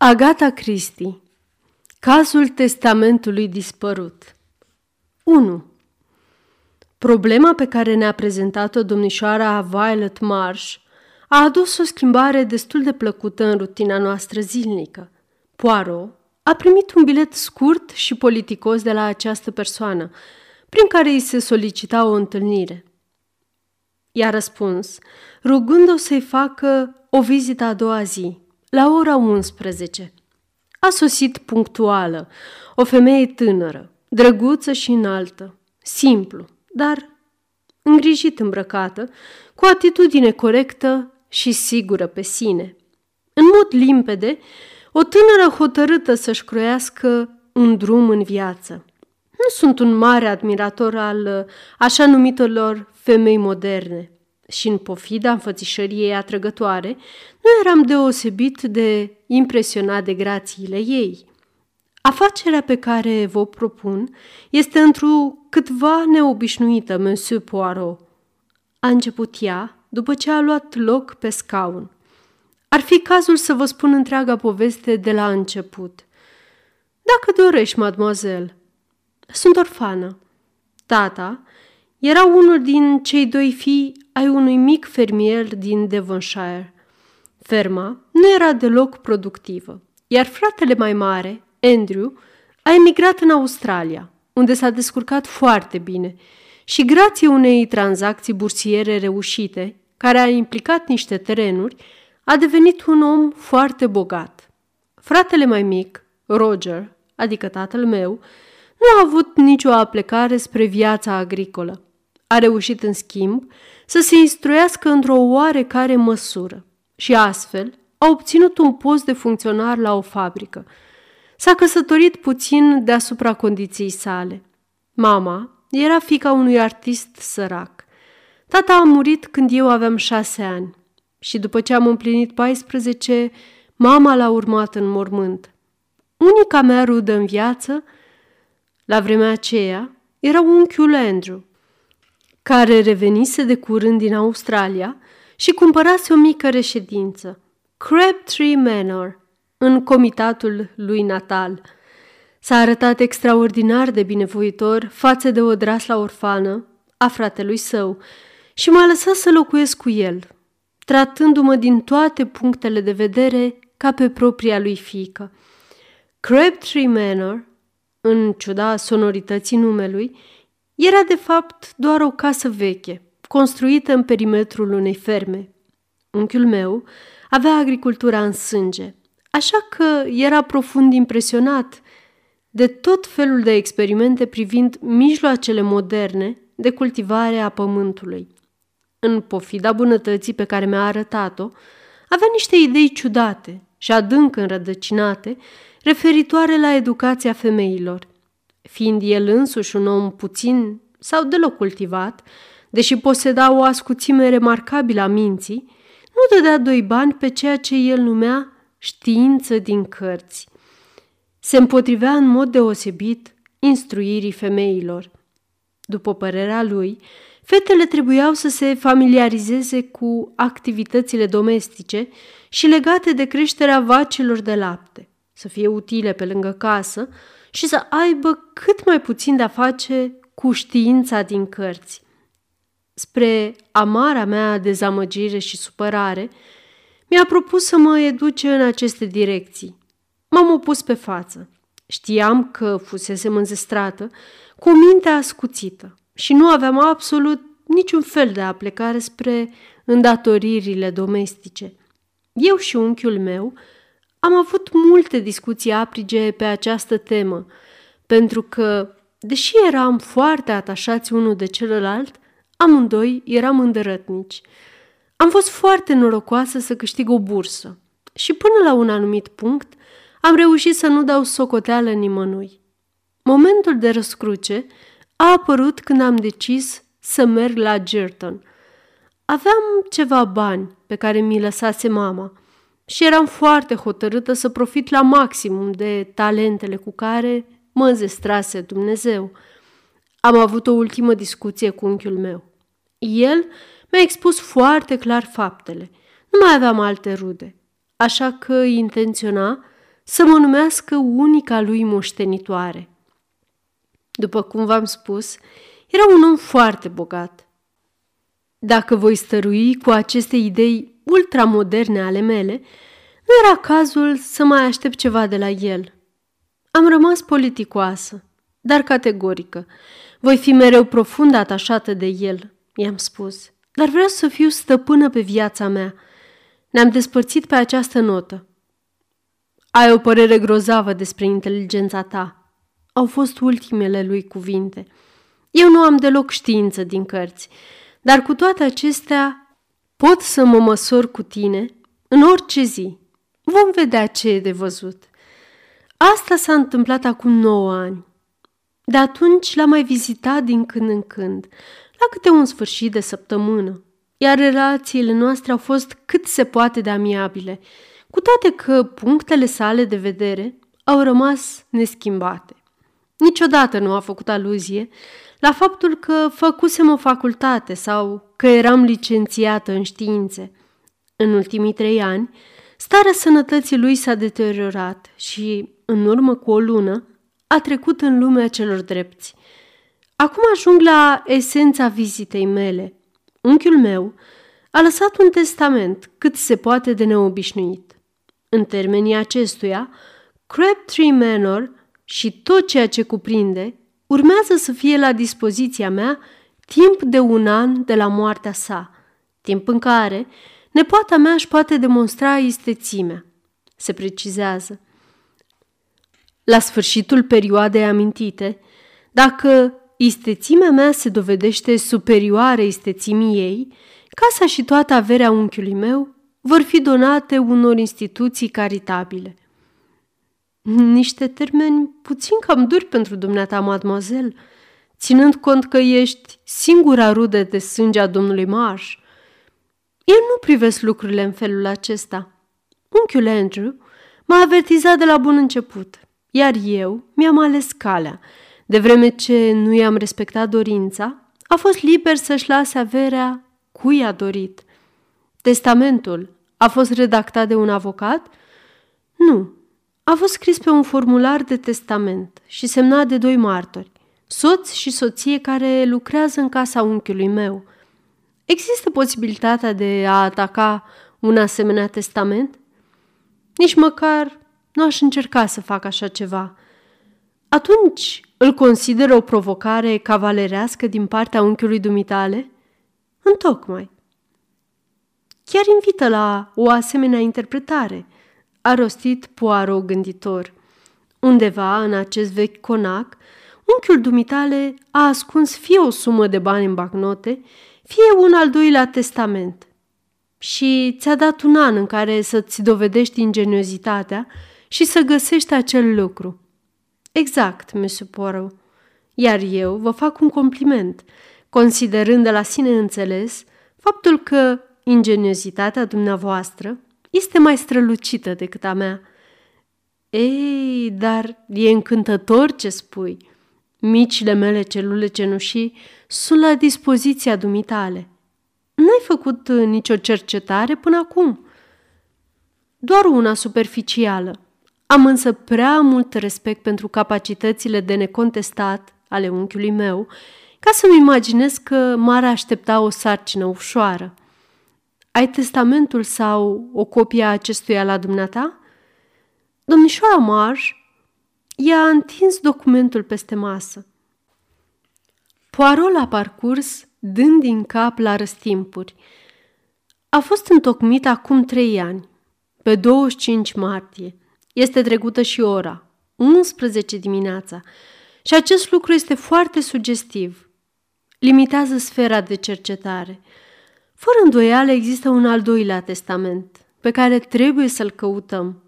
Agata Christie Cazul testamentului dispărut 1. Problema pe care ne-a prezentat-o domnișoara Violet Marsh a adus o schimbare destul de plăcută în rutina noastră zilnică. Poirot a primit un bilet scurt și politicos de la această persoană, prin care îi se solicita o întâlnire. I-a răspuns, rugând-o să-i facă o vizită a doua zi, la ora 11. A sosit punctuală, o femeie tânără, drăguță și înaltă, simplu, dar îngrijit îmbrăcată, cu atitudine corectă și sigură pe sine. În mod limpede, o tânără hotărâtă să-și croiască un drum în viață. Nu sunt un mare admirator al așa numitelor femei moderne, și în pofida înfățișării ei atrăgătoare, nu eram deosebit de impresionat de grațiile ei. Afacerea pe care vă propun este într-o câtva neobișnuită, Monsieur Poirot. A început ea după ce a luat loc pe scaun. Ar fi cazul să vă spun întreaga poveste de la început. Dacă dorești, mademoiselle. Sunt orfană. Tata era unul din cei doi fii ai unui mic fermier din Devonshire. Ferma nu era deloc productivă, iar fratele mai mare, Andrew, a emigrat în Australia, unde s-a descurcat foarte bine și grație unei tranzacții bursiere reușite, care a implicat niște terenuri, a devenit un om foarte bogat. Fratele mai mic, Roger, adică tatăl meu, nu a avut nicio aplecare spre viața agricolă. A reușit, în schimb, să se instruiască într-o oarecare măsură și astfel a obținut un post de funcționar la o fabrică. S-a căsătorit puțin deasupra condiției sale. Mama era fica unui artist sărac. Tata a murit când eu aveam șase ani și după ce am împlinit 14, mama l-a urmat în mormânt. Unica mea rudă în viață, la vremea aceea, era unchiul Andrew, care revenise de curând din Australia și cumpărase o mică reședință, Crabtree Manor, în comitatul lui natal. S-a arătat extraordinar de binevoitor față de o drasla orfană a fratelui său și m-a lăsat să locuiesc cu el, tratându-mă din toate punctele de vedere ca pe propria lui fică. Crabtree Manor, în ciuda sonorității numelui, era de fapt doar o casă veche, construită în perimetrul unei ferme. Unchiul meu avea agricultura în sânge, așa că era profund impresionat de tot felul de experimente privind mijloacele moderne de cultivare a pământului. În pofida bunătății pe care mi-a arătat-o, avea niște idei ciudate și adânc înrădăcinate referitoare la educația femeilor – fiind el însuși un om puțin sau deloc cultivat, deși poseda o ascuțime remarcabilă a minții, nu dădea doi bani pe ceea ce el numea știință din cărți. Se împotrivea în mod deosebit instruirii femeilor. După părerea lui, fetele trebuiau să se familiarizeze cu activitățile domestice și legate de creșterea vacilor de lapte, să fie utile pe lângă casă, și să aibă cât mai puțin de-a face cu știința din cărți. Spre amara mea dezamăgire și supărare, mi-a propus să mă educe în aceste direcții. M-am opus pe față. Știam că fusesem înzestrată, cu mintea ascuțită și nu aveam absolut niciun fel de aplecare spre îndatoririle domestice. Eu și unchiul meu am avut multe discuții aprige pe această temă, pentru că, deși eram foarte atașați unul de celălalt, amândoi eram îndărătnici. Am fost foarte norocoasă să câștig o bursă și până la un anumit punct am reușit să nu dau socoteală nimănui. Momentul de răscruce a apărut când am decis să merg la Girton. Aveam ceva bani pe care mi lăsase mama – și eram foarte hotărâtă să profit la maximum de talentele cu care mă înzestrase Dumnezeu. Am avut o ultimă discuție cu unchiul meu. El mi-a expus foarte clar faptele. Nu mai aveam alte rude, așa că intenționa să mă numească unica lui moștenitoare. După cum v-am spus, era un om foarte bogat. Dacă voi stărui cu aceste idei ultramoderne ale mele, nu era cazul să mai aștept ceva de la el. Am rămas politicoasă, dar categorică. Voi fi mereu profund atașată de el, i-am spus, dar vreau să fiu stăpână pe viața mea. Ne-am despărțit pe această notă. Ai o părere grozavă despre inteligența ta. Au fost ultimele lui cuvinte. Eu nu am deloc știință din cărți, dar cu toate acestea pot să mă măsor cu tine în orice zi. Vom vedea ce e de văzut. Asta s-a întâmplat acum nouă ani. De atunci l-am mai vizitat din când în când, la câte un sfârșit de săptămână, iar relațiile noastre au fost cât se poate de amiabile, cu toate că punctele sale de vedere au rămas neschimbate. Niciodată nu a făcut aluzie la faptul că făcusem o facultate sau că eram licențiată în științe. În ultimii trei ani, starea sănătății lui s-a deteriorat și, în urmă cu o lună, a trecut în lumea celor drepți. Acum ajung la esența vizitei mele. Unchiul meu a lăsat un testament cât se poate de neobișnuit. În termenii acestuia, Crabtree Manor și tot ceea ce cuprinde urmează să fie la dispoziția mea timp de un an de la moartea sa, timp în care nepoata mea își poate demonstra istețimea. Se precizează. La sfârșitul perioadei amintite, dacă istețimea mea se dovedește superioară istețimii ei, casa și toată averea unchiului meu vor fi donate unor instituții caritabile. Niște termeni puțin cam duri pentru dumneata, mademoiselle, ținând cont că ești singura rudă de sânge a domnului Marsh. Eu nu privesc lucrurile în felul acesta. Unchiul Andrew m-a avertizat de la bun început, iar eu mi-am ales calea. De vreme ce nu i-am respectat dorința, a fost liber să-și lase averea cui a dorit. Testamentul a fost redactat de un avocat? Nu. A fost scris pe un formular de testament și semnat de doi martori, soț și soție care lucrează în casa unchiului meu. Există posibilitatea de a ataca un asemenea testament? Nici măcar nu aș încerca să fac așa ceva. Atunci îl consideră o provocare cavalerească din partea unchiului dumitale? Întocmai. Chiar invită la o asemenea interpretare, a rostit Poirot gânditor. Undeva în acest vechi conac, unchiul dumitale a ascuns fie o sumă de bani în bagnote, fie un al doilea testament. Și ți-a dat un an în care să-ți dovedești ingeniozitatea și să găsești acel lucru. Exact, Monsieur Poirot. Iar eu vă fac un compliment, considerând de la sine înțeles faptul că ingeniozitatea dumneavoastră este mai strălucită decât a mea. Ei, dar e încântător ce spui. Micile mele celule cenușii sunt la dispoziția dumitale. N-ai făcut uh, nicio cercetare până acum. Doar una superficială. Am însă prea mult respect pentru capacitățile de necontestat ale unchiului meu, ca să-mi imaginez că m-ar aștepta o sarcină ușoară. Ai testamentul sau o copie a acestuia la dumneata? Domnișoara Marș i-a întins documentul peste masă. Poirot l-a parcurs, dând din cap la răstimpuri. A fost întocmit acum trei ani, pe 25 martie. Este trecută și ora, 11 dimineața, și acest lucru este foarte sugestiv. Limitează sfera de cercetare – fără îndoială există un al doilea testament pe care trebuie să-l căutăm.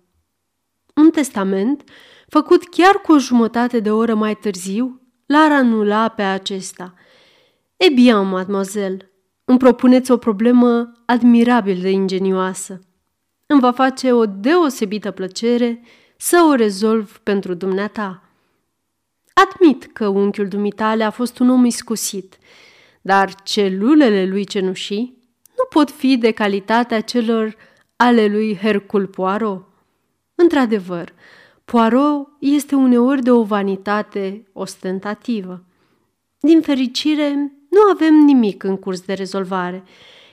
Un testament făcut chiar cu o jumătate de oră mai târziu l-ar anula pe acesta. E bine, mademoiselle, îmi propuneți o problemă admirabil de ingenioasă. Îmi va face o deosebită plăcere să o rezolv pentru dumneata. Admit că unchiul dumitale a fost un om iscusit, dar celulele lui cenușii nu pot fi de calitatea celor ale lui Hercul Poirot. Într-adevăr, Poirot este uneori de o vanitate ostentativă. Din fericire, nu avem nimic în curs de rezolvare.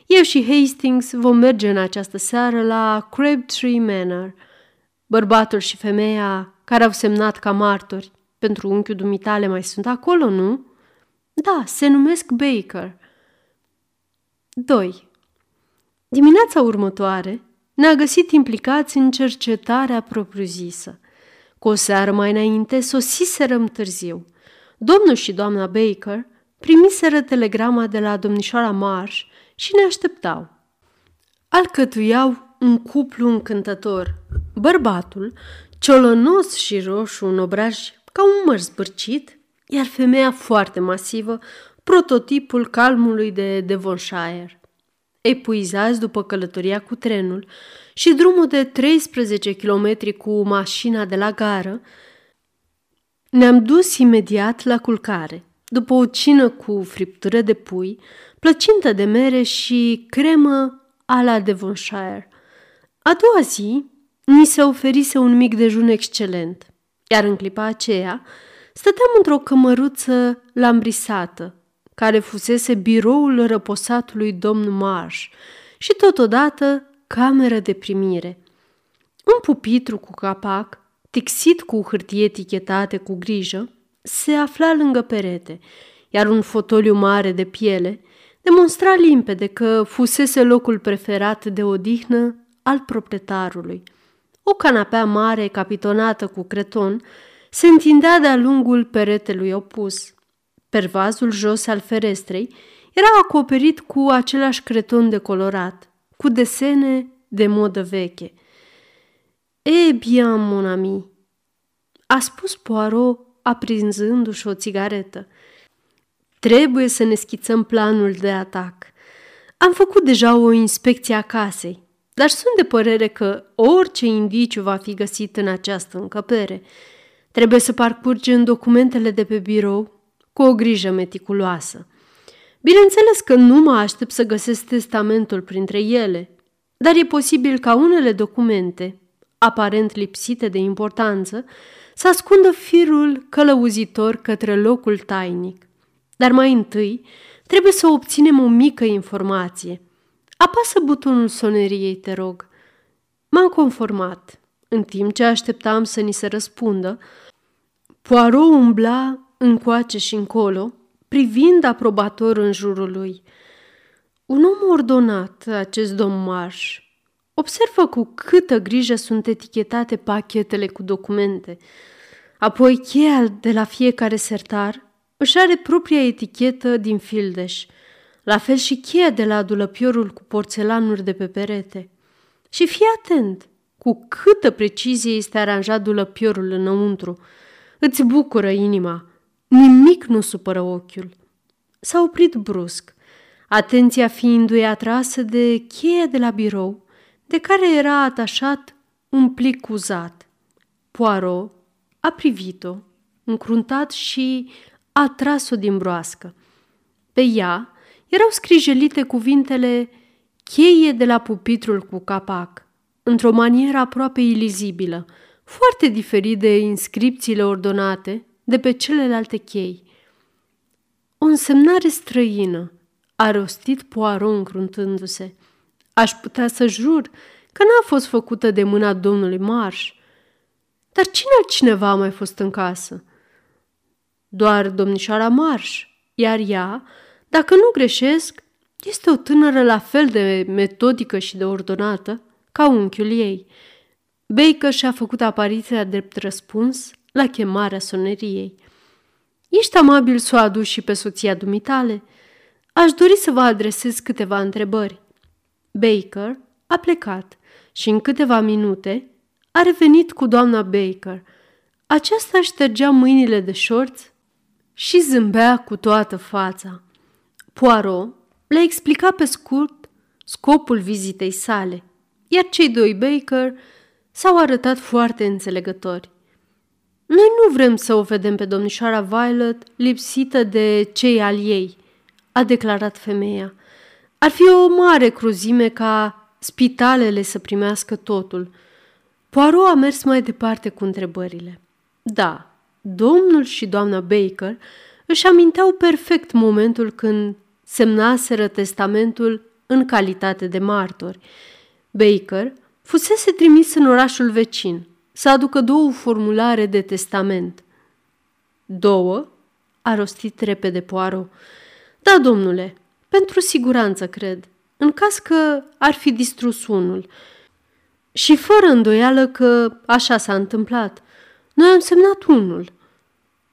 Eu și Hastings vom merge în această seară la Crabtree Manor. Bărbatul și femeia care au semnat ca martori pentru unchiul dumitale mai sunt acolo, nu? Da, se numesc Baker. 2. Dimineața următoare ne-a găsit implicați în cercetarea propriu-zisă. Cu o seară mai înainte sosiserăm târziu. Domnul și doamna Baker primiseră telegrama de la domnișoara Marsh și ne așteptau. Alcătuiau un cuplu încântător. Bărbatul, ciolănos și roșu, un obraj ca un măr zbârcit, iar femeia foarte masivă, prototipul calmului de Devonshire. Epuizați după călătoria cu trenul și drumul de 13 km cu mașina de la gară, ne-am dus imediat la culcare, după o cină cu friptură de pui, plăcintă de mere și cremă a la Devonshire. A doua zi, ni se oferise un mic dejun excelent, iar în clipa aceea stăteam într-o cămăruță lambrisată, care fusese biroul răposatului domn Marsh și totodată cameră de primire. Un pupitru cu capac, tixit cu hârtie etichetate cu grijă, se afla lângă perete, iar un fotoliu mare de piele demonstra limpede că fusese locul preferat de odihnă al proprietarului. O canapea mare, capitonată cu creton, se întindea de-a lungul peretelui opus. Pervazul jos al ferestrei era acoperit cu același creton decolorat, cu desene de modă veche. E bien, mon ami, a spus Poirot aprinzându-și o țigaretă. Trebuie să ne schițăm planul de atac. Am făcut deja o inspecție a casei, dar sunt de părere că orice indiciu va fi găsit în această încăpere. Trebuie să parcurgem documentele de pe birou cu o grijă meticuloasă. Bineînțeles că nu mă aștept să găsesc testamentul printre ele, dar e posibil ca unele documente, aparent lipsite de importanță, să ascundă firul călăuzitor către locul tainic. Dar mai întâi trebuie să obținem o mică informație. Apasă butonul soneriei, te rog. M-am conformat. În timp ce așteptam să ni se răspundă, Poirot umbla încoace și încolo, privind aprobator în jurul lui. Un om ordonat, acest domn Marș. Observă cu câtă grijă sunt etichetate pachetele cu documente. Apoi cheia de la fiecare sertar își are propria etichetă din fildeș, la fel și cheia de la dulăpiorul cu porțelanuri de pe perete. Și fii atent cu câtă precizie este aranjat dulăpiorul înăuntru. Îți bucură inima, nimic nu supără ochiul. S-a oprit brusc, atenția fiindu-i atrasă de cheia de la birou, de care era atașat un plic uzat. Poirot a privit-o, încruntat și a tras-o din broască. Pe ea erau scrijelite cuvintele cheie de la pupitrul cu capac, într-o manieră aproape ilizibilă, foarte diferit de inscripțiile ordonate de pe celelalte chei. O însemnare străină, a rostit Poirot încruntându-se. Aș putea să jur că n-a fost făcută de mâna domnului Marș. Dar cine altcineva a mai fost în casă? Doar domnișoara Marș, iar ea, dacă nu greșesc, este o tânără la fel de metodică și de ordonată ca unchiul ei. Baker și-a făcut apariția drept răspuns la chemarea soneriei. Ești amabil să o aduci și pe soția dumitale? Aș dori să vă adresez câteva întrebări. Baker a plecat și în câteva minute a revenit cu doamna Baker. Aceasta ștergea mâinile de șorț și zâmbea cu toată fața. Poirot le-a explicat pe scurt scopul vizitei sale, iar cei doi Baker s-au arătat foarte înțelegători. Noi nu vrem să o vedem pe domnișoara Violet lipsită de cei al ei, a declarat femeia. Ar fi o mare cruzime ca spitalele să primească totul. Poirot a mers mai departe cu întrebările. Da, domnul și doamna Baker își aminteau perfect momentul când semnaseră testamentul în calitate de martori. Baker fusese trimis în orașul vecin să aducă două formulare de testament. Două? a rostit repede Poirot. Da, domnule, pentru siguranță, cred, în caz că ar fi distrus unul. Și fără îndoială că așa s-a întâmplat. Noi am semnat unul.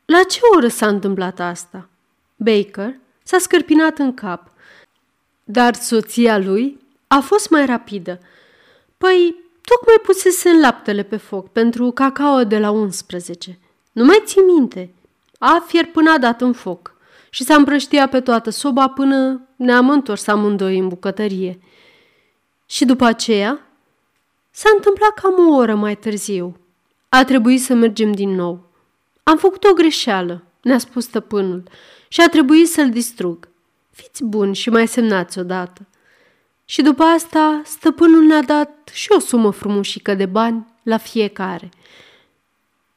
La ce oră s-a întâmplat asta? Baker s-a scărpinat în cap, dar soția lui a fost mai rapidă. Păi, tocmai pusese în laptele pe foc pentru cacao de la 11. Nu mai ții minte. A fier până a dat în foc și s-a împrăștiat pe toată soba până ne-am întors amândoi în bucătărie. Și după aceea s-a întâmplat cam o oră mai târziu. A trebuit să mergem din nou. Am făcut o greșeală, ne-a spus stăpânul, și a trebuit să-l distrug. Fiți buni și mai semnați odată. Și după asta, stăpânul ne-a dat și o sumă frumușică de bani la fiecare.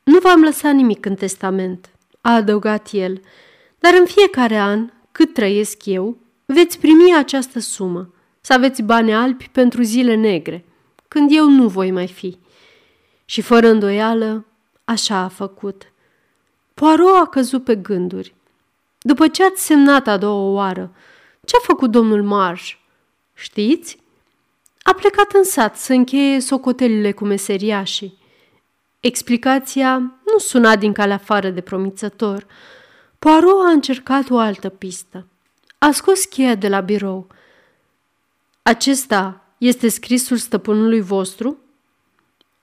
Nu v-am lăsat nimic în testament, a adăugat el, dar în fiecare an, cât trăiesc eu, veți primi această sumă, să aveți bani albi pentru zile negre, când eu nu voi mai fi. Și fără îndoială, așa a făcut. Poirot a căzut pe gânduri. După ce ați semnat a doua oară, ce-a făcut domnul Marsh? Știți? A plecat în sat să încheie socotelile cu meseriașii. Explicația nu suna din calea afară de promițător. Poirot a încercat o altă pistă. A scos cheia de la birou. Acesta este scrisul stăpânului vostru?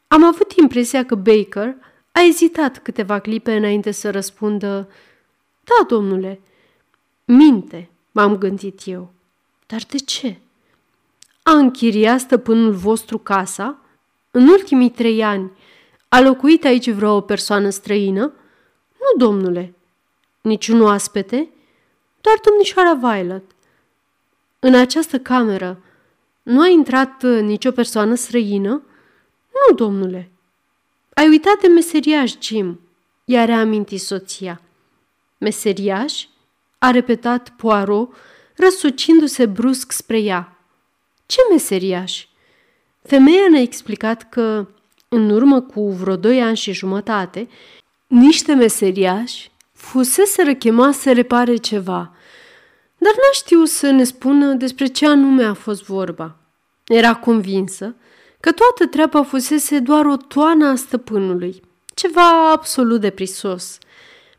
Am avut impresia că Baker a ezitat câteva clipe înainte să răspundă Da, domnule, minte, m-am gândit eu. Dar de ce? A închiriat stăpânul vostru casa? În ultimii trei ani a locuit aici vreo persoană străină? Nu, domnule. Niciun oaspete? Doar domnișoara Violet. În această cameră nu a intrat nicio persoană străină? Nu, domnule. Ai uitat de meseriaș, Jim, i-a reamintit soția. Meseriaș? a repetat Poirot, răsucindu-se brusc spre ea. Ce meseriaș? Femeia ne-a explicat că, în urmă cu vreo doi ani și jumătate, niște meseriași fusese răchemați să repare ceva, dar n-a știut să ne spună despre ce anume a fost vorba. Era convinsă că toată treaba fusese doar o toană a stăpânului, ceva absolut de prisos.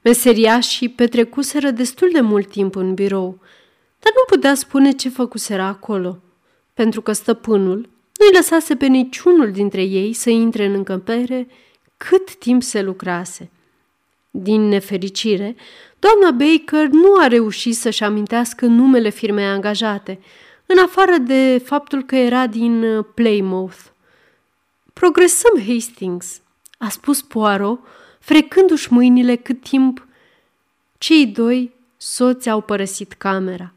Meseriașii petrecuseră destul de mult timp în birou, dar nu putea spune ce făcuseră acolo, pentru că stăpânul nu-i lăsase pe niciunul dintre ei să intre în încăpere cât timp se lucrase. Din nefericire, doamna Baker nu a reușit să-și amintească numele firmei angajate, în afară de faptul că era din Plymouth. Progresăm, Hastings, a spus Poirot, frecându-și mâinile cât timp cei doi soți au părăsit camera.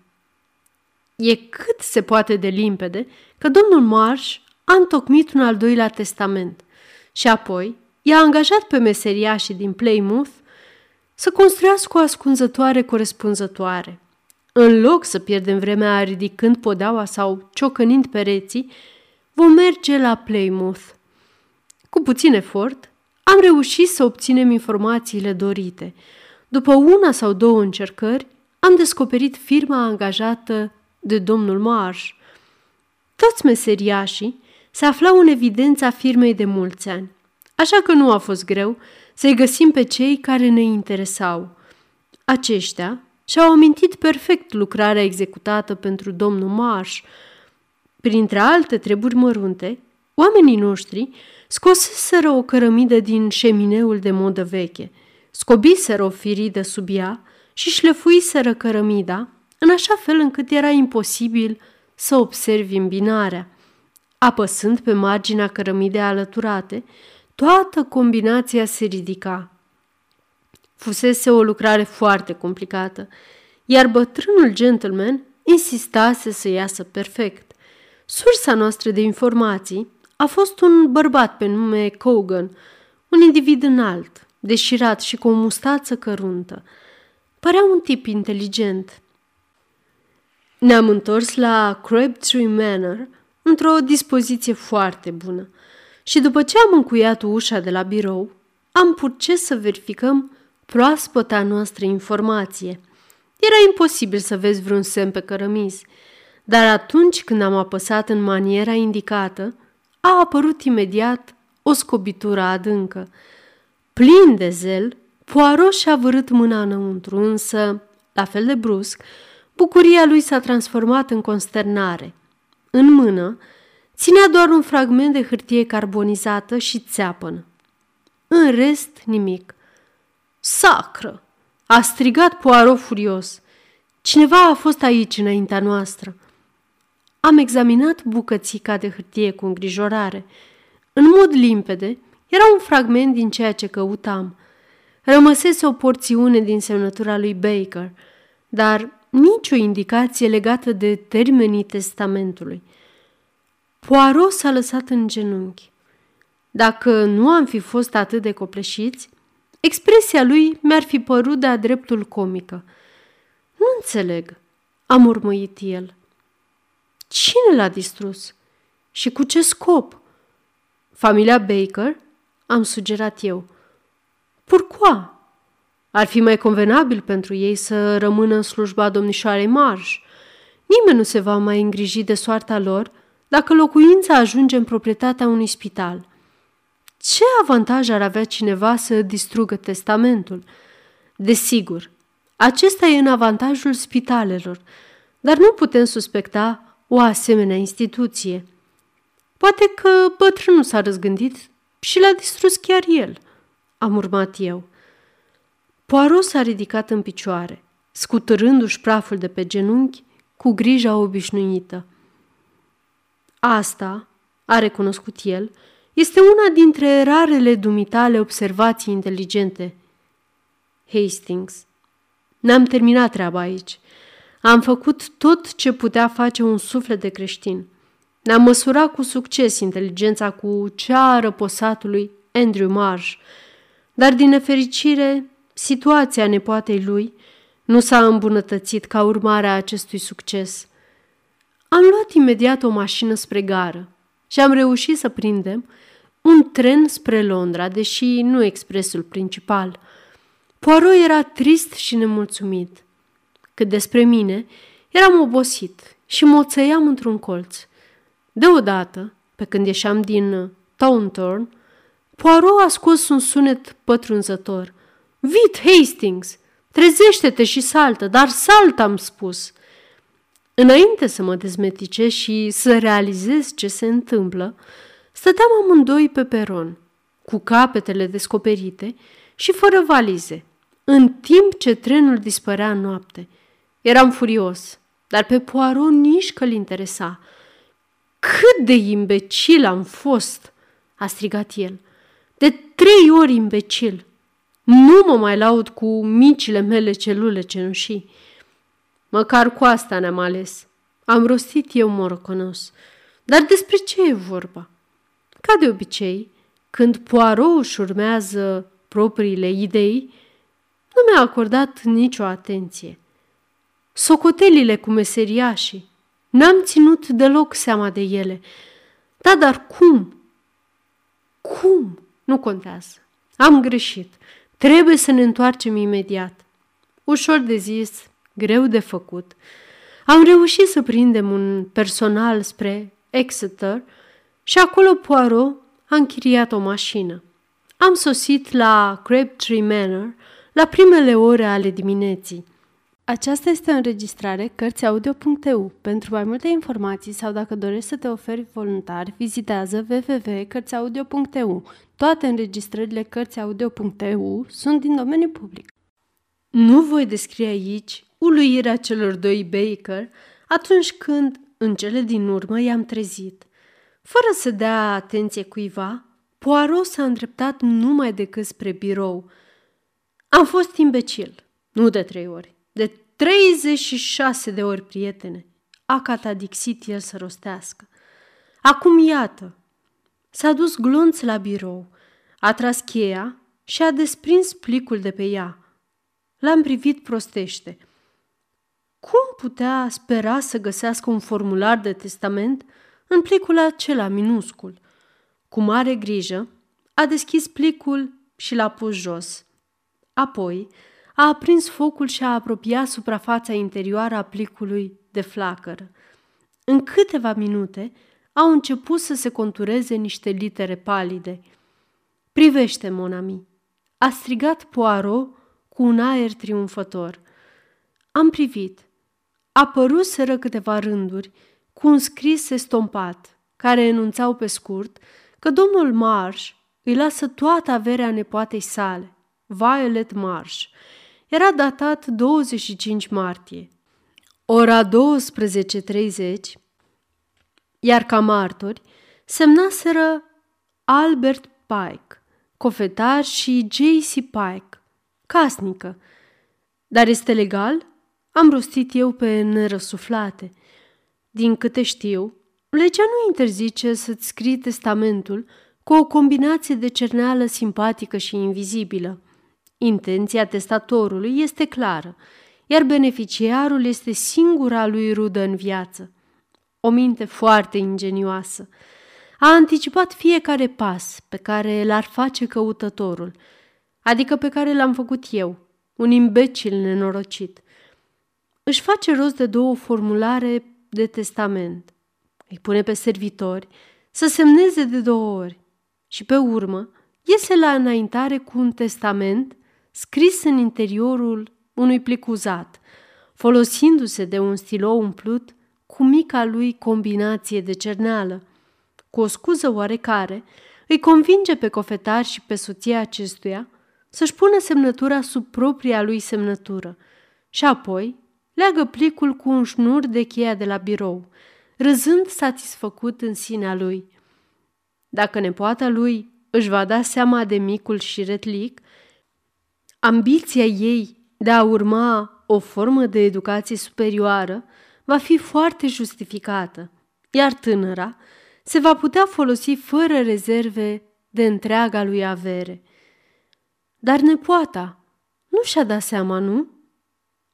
E cât se poate de limpede că domnul Marsh a întocmit un al doilea testament și apoi i-a angajat pe meseriașii din Plymouth să construiască o ascunzătoare corespunzătoare. În loc să pierdem vremea ridicând podeaua sau ciocănind pereții, vom merge la Plymouth. Cu puțin efort, am reușit să obținem informațiile dorite. După una sau două încercări, am descoperit firma angajată de domnul Marsh. Toți meseriașii se aflau în evidența firmei de mulți ani, așa că nu a fost greu să-i găsim pe cei care ne interesau. Aceștia și-au amintit perfect lucrarea executată pentru domnul Marsh. Printre alte treburi mărunte, oamenii noștri scoseseră o cărămidă din șemineul de modă veche, scobiseră o firidă sub ea și șlefuiseră cărămida, în așa fel încât era imposibil să observi îmbinarea. Apăsând pe marginea cărămidei alăturate, toată combinația se ridica. Fusese o lucrare foarte complicată, iar bătrânul gentleman insistase să iasă perfect. Sursa noastră de informații a fost un bărbat pe nume Cogan, un individ înalt, deșirat și cu o mustață căruntă. Părea un tip inteligent. Ne-am întors la Crabtree Manor într-o dispoziție foarte bună și după ce am încuiat ușa de la birou, am purces să verificăm proaspăta noastră informație. Era imposibil să vezi vreun semn pe cărămizi, dar atunci când am apăsat în maniera indicată, a apărut imediat o scobitură adâncă. Plin de zel, Poirot și-a vărât mâna înăuntru, însă, la fel de brusc, bucuria lui s-a transformat în consternare. În mână, ținea doar un fragment de hârtie carbonizată și țeapănă. În rest, nimic. Sacră! A strigat Poirot furios. Cineva a fost aici înaintea noastră. Am examinat bucățica de hârtie cu îngrijorare. În mod limpede, era un fragment din ceea ce căutam. Rămăsese o porțiune din semnătura lui Baker, dar nicio indicație legată de termenii testamentului. Poirot s-a lăsat în genunchi. Dacă nu am fi fost atât de copleșiți, expresia lui mi-ar fi părut de-a dreptul comică. Nu înțeleg, a murmuit el. Cine l-a distrus? Și cu ce scop? Familia Baker? Am sugerat eu. Pourquoi? Ar fi mai convenabil pentru ei să rămână în slujba domnișoarei Marș. Nimeni nu se va mai îngriji de soarta lor dacă locuința ajunge în proprietatea unui spital. Ce avantaj ar avea cineva să distrugă testamentul? Desigur, acesta e în avantajul spitalelor, dar nu putem suspecta o asemenea instituție. Poate că bătrânul s-a răzgândit și l-a distrus chiar el, am urmat eu. Poirot s-a ridicat în picioare, scutărându-și praful de pe genunchi cu grija obișnuită. Asta, a recunoscut el, este una dintre rarele dumitale observații inteligente. Hastings. N-am terminat treaba aici. Am făcut tot ce putea face un suflet de creștin. Ne-am măsurat cu succes inteligența cu cea a răposatului Andrew Marsh, dar din nefericire, situația nepoatei lui nu s-a îmbunătățit ca urmare a acestui succes. Am luat imediat o mașină spre gară și am reușit să prindem un tren spre Londra, deși nu expresul principal. Poirot era trist și nemulțumit. Cât despre mine, eram obosit și moțăiam într-un colț. Deodată, pe când ieșeam din Taunton, Poirot a scos un sunet pătrunzător. Vit, Hastings! Trezește-te și saltă, dar saltă, am spus. Înainte să mă dezmetice și să realizez ce se întâmplă, stăteam amândoi pe peron, cu capetele descoperite și fără valize, în timp ce trenul dispărea în noapte. Eram furios, dar pe Poirot nici că-l interesa. Cât de imbecil am fost!" a strigat el. De trei ori imbecil. Nu mă mai laud cu micile mele celule cenușii. Măcar cu asta ne-am ales. Am rostit eu morocănos. Dar despre ce e vorba? Ca de obicei, când Poirot își urmează propriile idei, nu mi-a acordat nicio atenție. Socotelile cu meseriașii, n-am ținut deloc seama de ele. Da, dar cum? Cum? Nu contează. Am greșit. Trebuie să ne întoarcem imediat. Ușor de zis, greu de făcut. Am reușit să prindem un personal spre Exeter și acolo Poirot a închiriat o mașină. Am sosit la Crabtree Manor la primele ore ale dimineții. Aceasta este o înregistrare Cărțiaudio.eu. Pentru mai multe informații sau dacă dorești să te oferi voluntar, vizitează www.cărțiaudio.eu. Toate înregistrările Cărțiaudio.eu sunt din domeniu public. Nu voi descrie aici uluirea celor doi Baker atunci când, în cele din urmă, i-am trezit. Fără să dea atenție cuiva, Poirot s-a îndreptat numai decât spre birou. Am fost imbecil, nu de trei ori, de 36 de ori, prietene, a catadixit el să rostească. Acum iată, s-a dus glonț la birou, a tras cheia și a desprins plicul de pe ea. L-am privit prostește. Cum putea spera să găsească un formular de testament în plicul acela minuscul? Cu mare grijă, a deschis plicul și l-a pus jos. Apoi, a aprins focul și a apropiat suprafața interioară a plicului de flacără. În câteva minute au început să se contureze niște litere palide. Privește, Monami, a strigat Poirot cu un aer triumfător. Am privit. Apăruseră câteva rânduri cu un scris estompat, care enunțau pe scurt că domnul Marsh îi lasă toată averea nepoatei sale, Violet Marsh. Era datat 25 martie. Ora 12.30, iar ca martori semnaseră Albert Pike, cofetar și J.C. Pike, casnică. Dar este legal? Am rostit eu pe nerăsuflate. Din câte știu, legea nu interzice să-ți scrii testamentul cu o combinație de cerneală simpatică și invizibilă. Intenția testatorului este clară, iar beneficiarul este singura lui rudă în viață. O minte foarte ingenioasă. A anticipat fiecare pas pe care l-ar face căutătorul, adică pe care l-am făcut eu, un imbecil nenorocit. Își face rost de două formulare de testament. Îi pune pe servitori să semneze de două ori și pe urmă iese la înaintare cu un testament scris în interiorul unui plic uzat, folosindu-se de un stilou umplut cu mica lui combinație de cerneală. Cu o scuză oarecare, îi convinge pe cofetar și pe soția acestuia să-și pună semnătura sub propria lui semnătură și apoi leagă plicul cu un șnur de cheia de la birou, râzând satisfăcut în sinea lui. Dacă nepoata lui își va da seama de micul și retlic, ambiția ei de a urma o formă de educație superioară va fi foarte justificată, iar tânăra se va putea folosi fără rezerve de întreaga lui avere. Dar nepoata nu și-a dat seama, nu?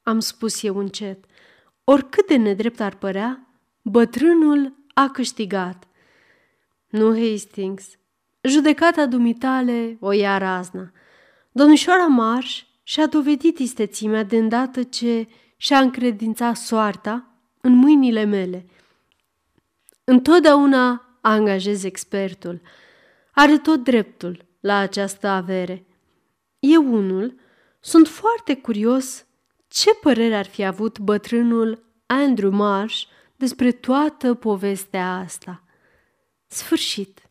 Am spus eu încet. Oricât de nedrept ar părea, bătrânul a câștigat. Nu, Hastings, judecata dumitale o ia razna. Domnișoara Marș și-a dovedit istețimea de îndată ce și-a încredințat soarta în mâinile mele. Întotdeauna angajez expertul. Are tot dreptul la această avere. Eu unul sunt foarte curios ce părere ar fi avut bătrânul Andrew Marsh despre toată povestea asta. Sfârșit.